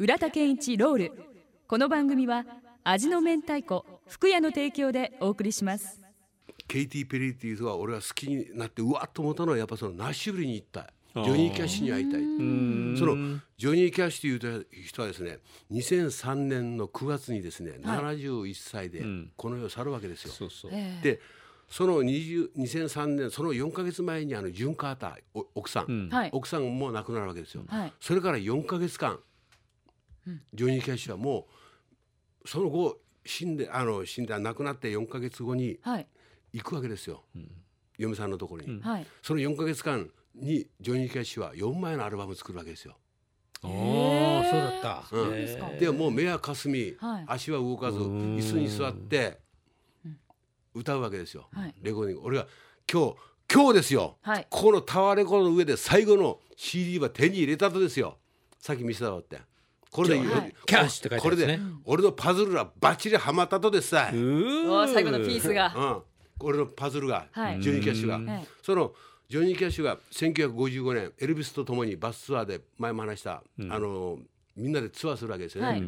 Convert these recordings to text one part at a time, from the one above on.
浦田健一ロール。この番組は味の明太子福屋の提供でお送りします。ケイティ・ペリーっていう人が俺は好きになってうわっと思ったのはやっぱそのナッシュビルに行った。ジョニー・キャッシュに会いたい。そのジョニー・キャッシュという人はですね2003年の9月にですね、はい、71歳でこの世を去るわけですよ。そうそう。でその20 2003年その4か月前にあのジュン・カーター奥さん、うん、奥さんも亡くなるわけですよ。はい、それから4か月間、ジョニー・キャッシュはもうその後死んであの死んで亡くなって4か月後に行くわけですよ、はい、嫁さんのところに。うん、その4か月間にジョニー・キャッシュは4枚のアルバム作るわけですよ。ああそうだった。うん、でもう目はかすみ、はい、足は動かず椅子に座って歌うわけですよ、はい、レコーディング。俺が今日今日ですよ、はい、このタワーレコードの上で最後の CD は手に入れたとですよ。さっき見せたわってこれで、はい、キャッシュって書いてこれで、俺のパズルがバッチリはまったとです。さ最後のピースが、うん、俺のパズルが、はい、ジョニー・キャッシュが、そのジョニー・キャッシュが1955年エルビスと共にバスツアーで前も話した、うん、あのみんなでツアーするわけですよね、はい、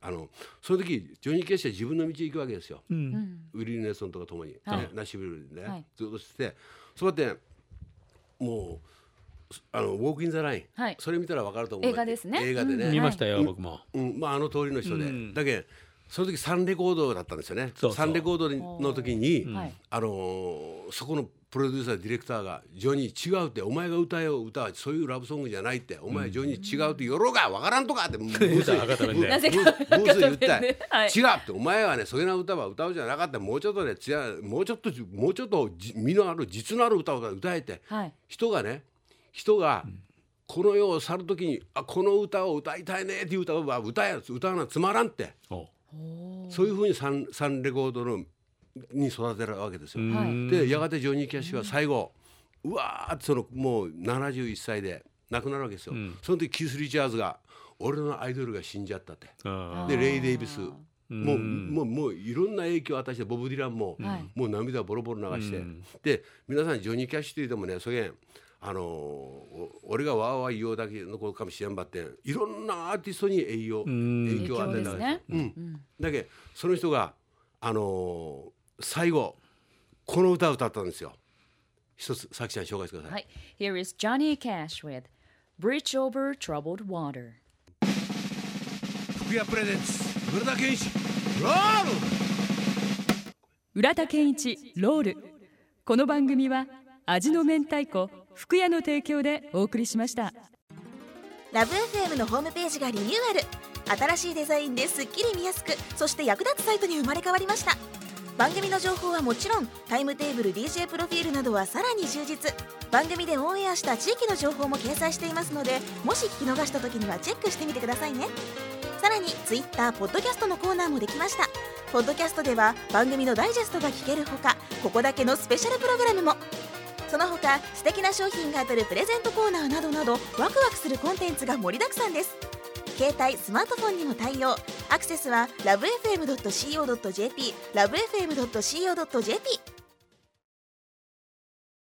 あのその時ジョニー・キャッシュは自分の道行くわけですよ、うん、ウィリー・ネルソンとか共に、はい、ナッシュビルでね、はい、ずっとしてそうやってもうあのウォーク・イン・ザ・ライン、はい、それ見たら分かると思う。映画ですね。映画でね、見ましたよ、僕も、うん。まあ、あの通りの人で、だけその時サンレコードだったんですよね。サンレコードの時に、あのそこのプロデューサーディレクターが「ジョニー違うってお前が歌えよ歌はそういうラブソングじゃないってお前ジョニー違うってよろがわからんとか」ってブースで。言った違うってお前はねそういうな歌は歌うじゃなかった。もうちょっとねもうちょっともうちょっと身のある実のある歌を歌えて、人がね人が、この世を去る時にあこの歌を歌いたいねっていう歌は歌や歌うのはつまらんって。そういうふうにサンサンレコードのに育てるわけですよ。でやがてジョニー・キャッシュは最後うわーってそのもう71歳で亡くなるわけですよ。うん、その時キース・リチャーズが俺のアイドルが死んじゃったって。でレイ・デイビス。もうもうもういろんな影響を与えてボブ・ディランも、もう涙ボロボロ流して、で皆さんジョニー・キャッシュというてもねそげんあの俺がわーわー言おうだけのことかもしれんばっていろんなアーティストに栄養影響を与えたわけです。うん、だけその人があの最後この歌を歌ったんですよ。一つさきちゃん紹介してください、はい、Here is Johnny Cash with Bridge Over Troubled Water. 福屋プレゼンツ浦田健一ロール。浦田健一ロール。この番組は味の明太子福屋の提供でお送りしました。ラブ f m のホームページがリニューアル。新しいデザインですっきり見やすくそして役立つサイトに生まれ変わりました。番組の情報はもちろんタイムテーブル DJ プロフィールなどはさらに充実。番組でオンエアした地域の情報も掲載していますのでもし聞き逃した時にはチェックしてみてくださいね。さらに Twitter ポッドキャストのコーナーもできました。ポッドキャストでは番組のダイジェストが聞けるほかここだけのスペシャルプログラムも。その他素敵な商品が当たるプレゼントコーナーなどなどワクワクするコンテンツが盛りだくさんです。携帯スマートフォンにも対応。アクセスは lovefm.co.jp lovefm.co.jp